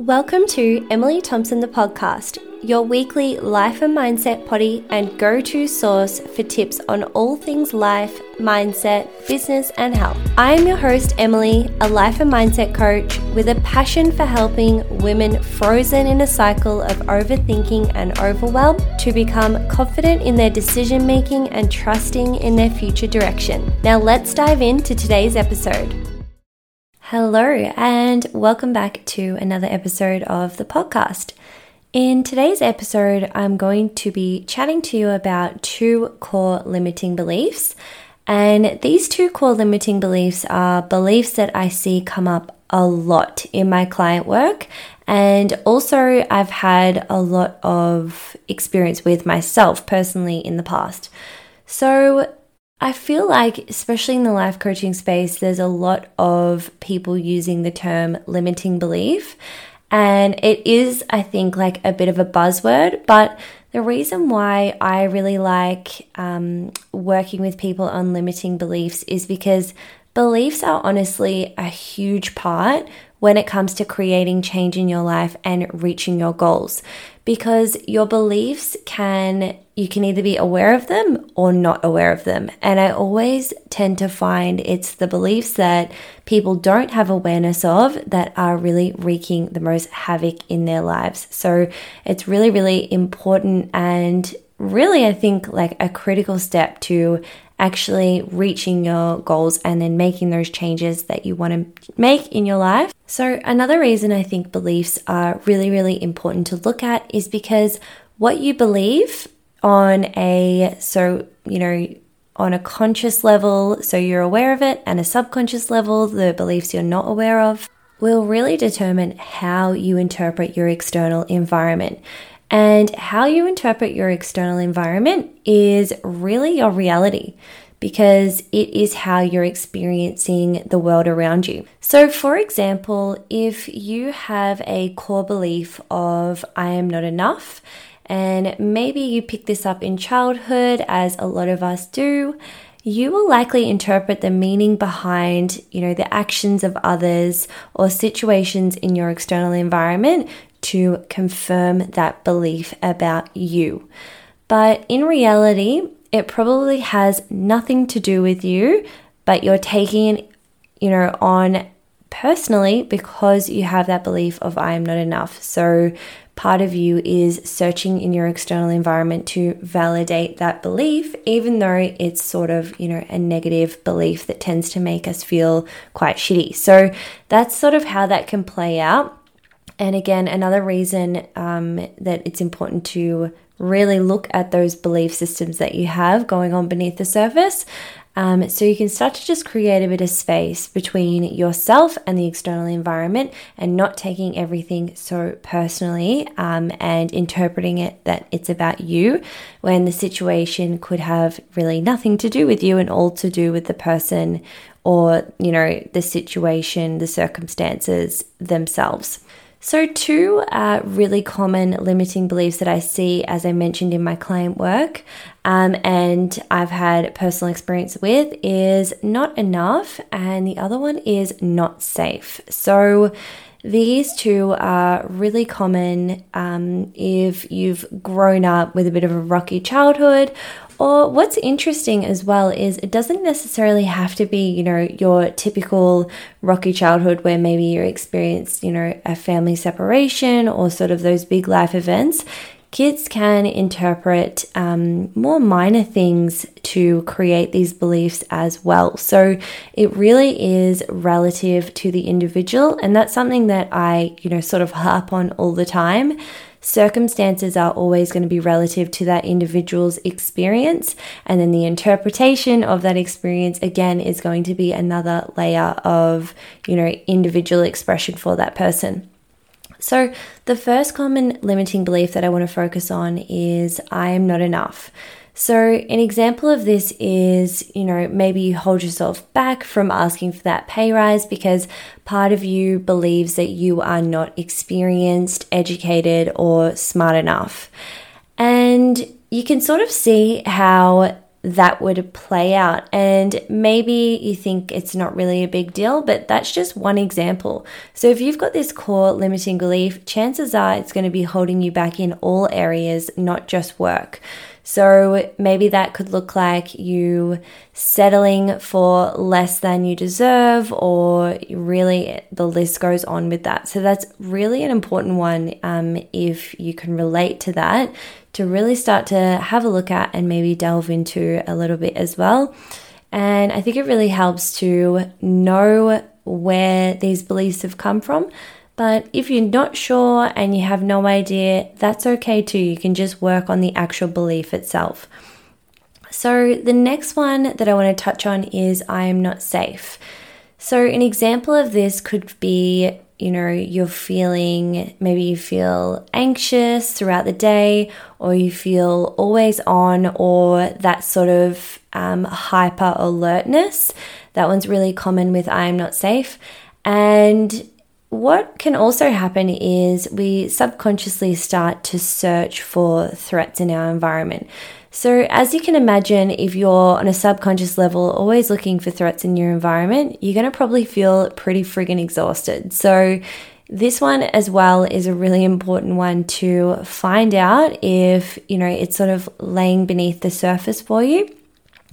Welcome to Emily Thompson, the podcast, your weekly life and mindset potty and go to source for tips on all things life, mindset, business, and health. I am your host, Emily, a life and mindset coach with a passion for helping women frozen in a cycle of overthinking and overwhelm to become confident in their decision making and trusting in their future direction. Now, let's dive into today's episode. Hello, and welcome back to another episode of the podcast. In today's episode, I'm going to be chatting to you about two core limiting beliefs. And these two core limiting beliefs are beliefs that I see come up a lot in my client work. And also, I've had a lot of experience with myself personally in the past. So, I feel like, especially in the life coaching space, there's a lot of people using the term limiting belief. And it is, I think, like a bit of a buzzword. But the reason why I really like um, working with people on limiting beliefs is because beliefs are honestly a huge part when it comes to creating change in your life and reaching your goals because your beliefs can you can either be aware of them or not aware of them. And I always tend to find it's the beliefs that people don't have awareness of that are really wreaking the most havoc in their lives. So it's really, really important and really, I think, like a critical step to actually reaching your goals and then making those changes that you want to make in your life. So, another reason I think beliefs are really, really important to look at is because what you believe on a, so, you know, on a conscious level, so you're aware of it, and a subconscious level, the beliefs you're not aware of, will really determine how you interpret your external environment. And how you interpret your external environment is really your reality because it is how you're experiencing the world around you. So, for example, if you have a core belief of I am not enough and maybe you pick this up in childhood, as a lot of us do, you will likely interpret the meaning behind, you know, the actions of others or situations in your external environment to confirm that belief about you. But in reality, it probably has nothing to do with you, but you're taking it, you know, on personally because you have that belief of I am not enough. So part of you is searching in your external environment to validate that belief, even though it's sort of, you know, a negative belief that tends to make us feel quite shitty. So that's sort of how that can play out. And again, another reason um, that it's important to really look at those belief systems that you have going on beneath the surface um, so you can start to just create a bit of space between yourself and the external environment and not taking everything so personally um, and interpreting it that it's about you when the situation could have really nothing to do with you and all to do with the person or, you know, the situation, the circumstances themselves. So, two uh, really common limiting beliefs that I see, as I mentioned in my client work, um, and I've had personal experience with, is not enough, and the other one is not safe. So, these two are really common um, if you've grown up with a bit of a rocky childhood or what's interesting as well is it doesn't necessarily have to be, you know, your typical rocky childhood where maybe you experienced, you know, a family separation or sort of those big life events. Kids can interpret um, more minor things to create these beliefs as well. So it really is relative to the individual, and that's something that I, you know, sort of harp on all the time circumstances are always going to be relative to that individual's experience. And then the interpretation of that experience, again, is going to be another layer of, you know, individual expression for that person. So, the first common limiting belief that I want to focus on is I am not enough. So, an example of this is, you know, maybe you hold yourself back from asking for that pay rise because part of you believes that you are not experienced, educated, or smart enough. And you can sort of see how that would play out. And maybe you think it's not really a big deal, but that's just one example. So if you've got this core limiting belief, chances are it's going to be holding you back in all areas, not just work. So maybe that could look like you settling for less than you deserve, or really the list goes on with that. So that's really an important one um, if you can relate to that to really start to have a look at and maybe delve into a little bit as well. And I think it really helps to know where these beliefs have come from. But if you're not sure and you have no idea, that's okay too. You can just work on the actual belief itself. So, the next one that I want to touch on is I am not safe. So, an example of this could be you know, you're feeling, maybe you feel anxious throughout the day, or you feel always on, or that sort of um, hyper alertness. That one's really common with I am not safe. And what can also happen is we subconsciously start to search for threats in our environment. So, as you can imagine, if you're on a subconscious level always looking for threats in your environment, you're going to probably feel pretty friggin' exhausted. So, this one as well is a really important one to find out if, you know, it's sort of laying beneath the surface for you.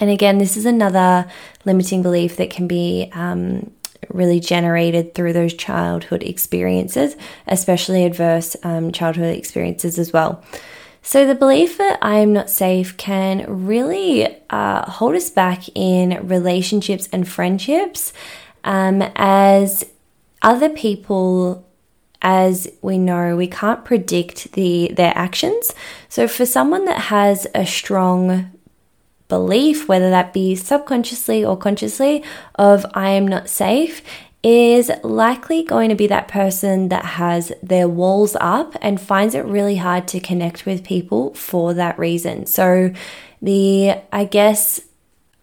And again, this is another limiting belief that can be um, really generated through those childhood experiences, especially adverse um, childhood experiences as well. So, the belief that I am not safe can really uh, hold us back in relationships and friendships um, as other people as we know we can't predict the their actions. So for someone that has a strong belief whether that be subconsciously or consciously of i am not safe is likely going to be that person that has their walls up and finds it really hard to connect with people for that reason. So, the, I guess,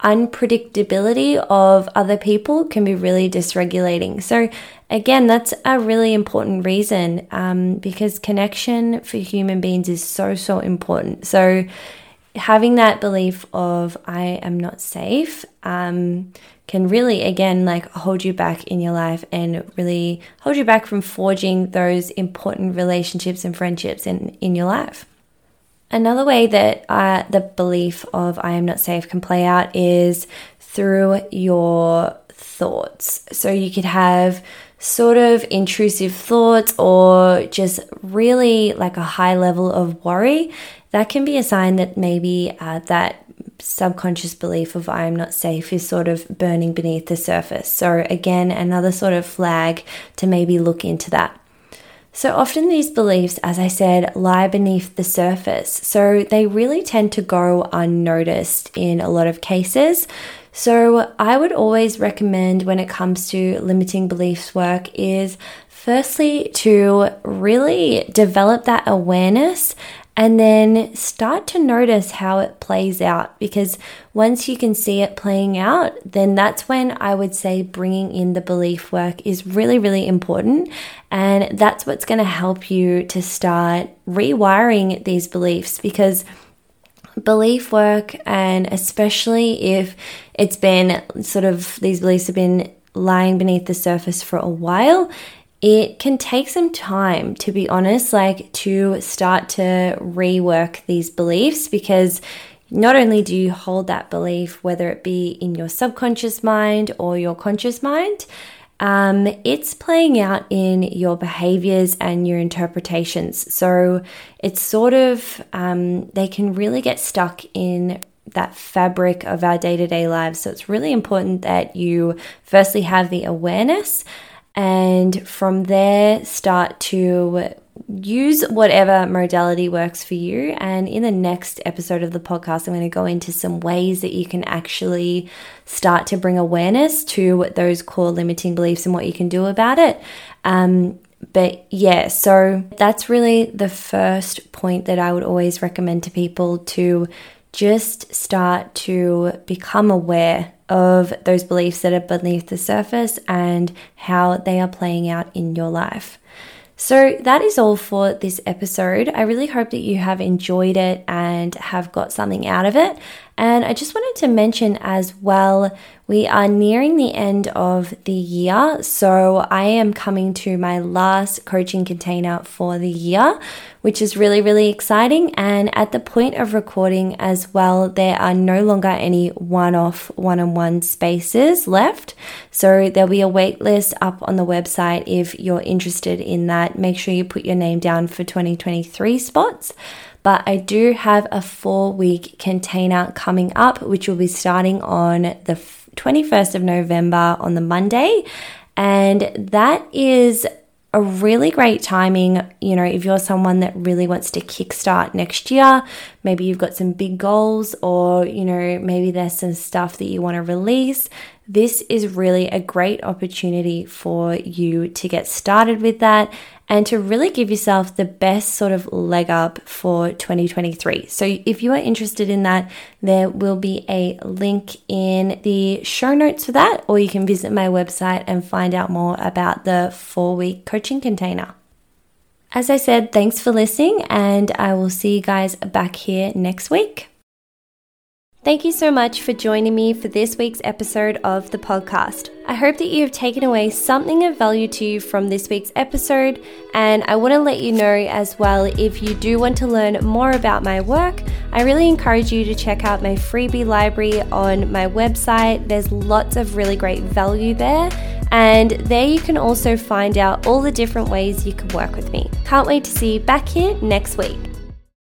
unpredictability of other people can be really dysregulating. So, again, that's a really important reason um, because connection for human beings is so, so important. So, having that belief of I am not safe um, can really, again, like hold you back in your life and really hold you back from forging those important relationships and friendships in, in your life. Another way that uh, the belief of I am not safe can play out is through your thoughts. So you could have sort of intrusive thoughts or just really like a high level of worry. That can be a sign that maybe uh, that subconscious belief of I am not safe is sort of burning beneath the surface. So, again, another sort of flag to maybe look into that. So, often these beliefs, as I said, lie beneath the surface. So, they really tend to go unnoticed in a lot of cases. So, I would always recommend when it comes to limiting beliefs work is firstly to really develop that awareness and then start to notice how it plays out because once you can see it playing out, then that's when I would say bringing in the belief work is really, really important. And that's what's going to help you to start rewiring these beliefs because belief work, and especially if it's been sort of these beliefs have been lying beneath the surface for a while, it can take some time, to be honest, like to start to rework these beliefs because not only do you hold that belief, whether it be in your subconscious mind or your conscious mind, um, it's playing out in your behaviors and your interpretations. So it's sort of, um, they can really get stuck in that fabric of our day to day lives. So it's really important that you firstly have the awareness and from there start to use whatever modality works for you. And in the next episode of the podcast, I'm going to go into some ways that you can actually start to bring awareness to those core limiting beliefs and what you can do about it. Um, but yeah, so that's really the first point that I would always recommend to people to just start to become aware of those beliefs that are beneath the surface and how they are playing out in your life. So, that is all for this episode. I really hope that you have enjoyed it and have got something out of it. And I just wanted to mention as well, we are nearing the end of the year. So I am coming to my last coaching container for the year, which is really, really exciting. And at the point of recording as well, there are no longer any one off one on one spaces left. So there'll be a wait list up on the website if you're interested in that. Make sure you put your name down for 2023 spots but I do have a four week container coming up, which will be starting on the 21st of November on the Monday. And that is a really great timing. You know, if you're someone that really wants to kickstart next year, maybe you've got some big goals, or, you know, maybe there's some stuff that you want to release. This is really a great opportunity for you to get started with that and to really give yourself the best sort of leg up for 2023. So, if you are interested in that, there will be a link in the show notes for that, or you can visit my website and find out more about the four week coaching container. As I said, thanks for listening, and I will see you guys back here next week. Thank you so much for joining me for this week's episode of the podcast. I hope that you have taken away something of value to you from this week's episode, and I want to let you know as well if you do want to learn more about my work, I really encourage you to check out my freebie library on my website. There's lots of really great value there, and there you can also find out all the different ways you can work with me. Can't wait to see you back here next week.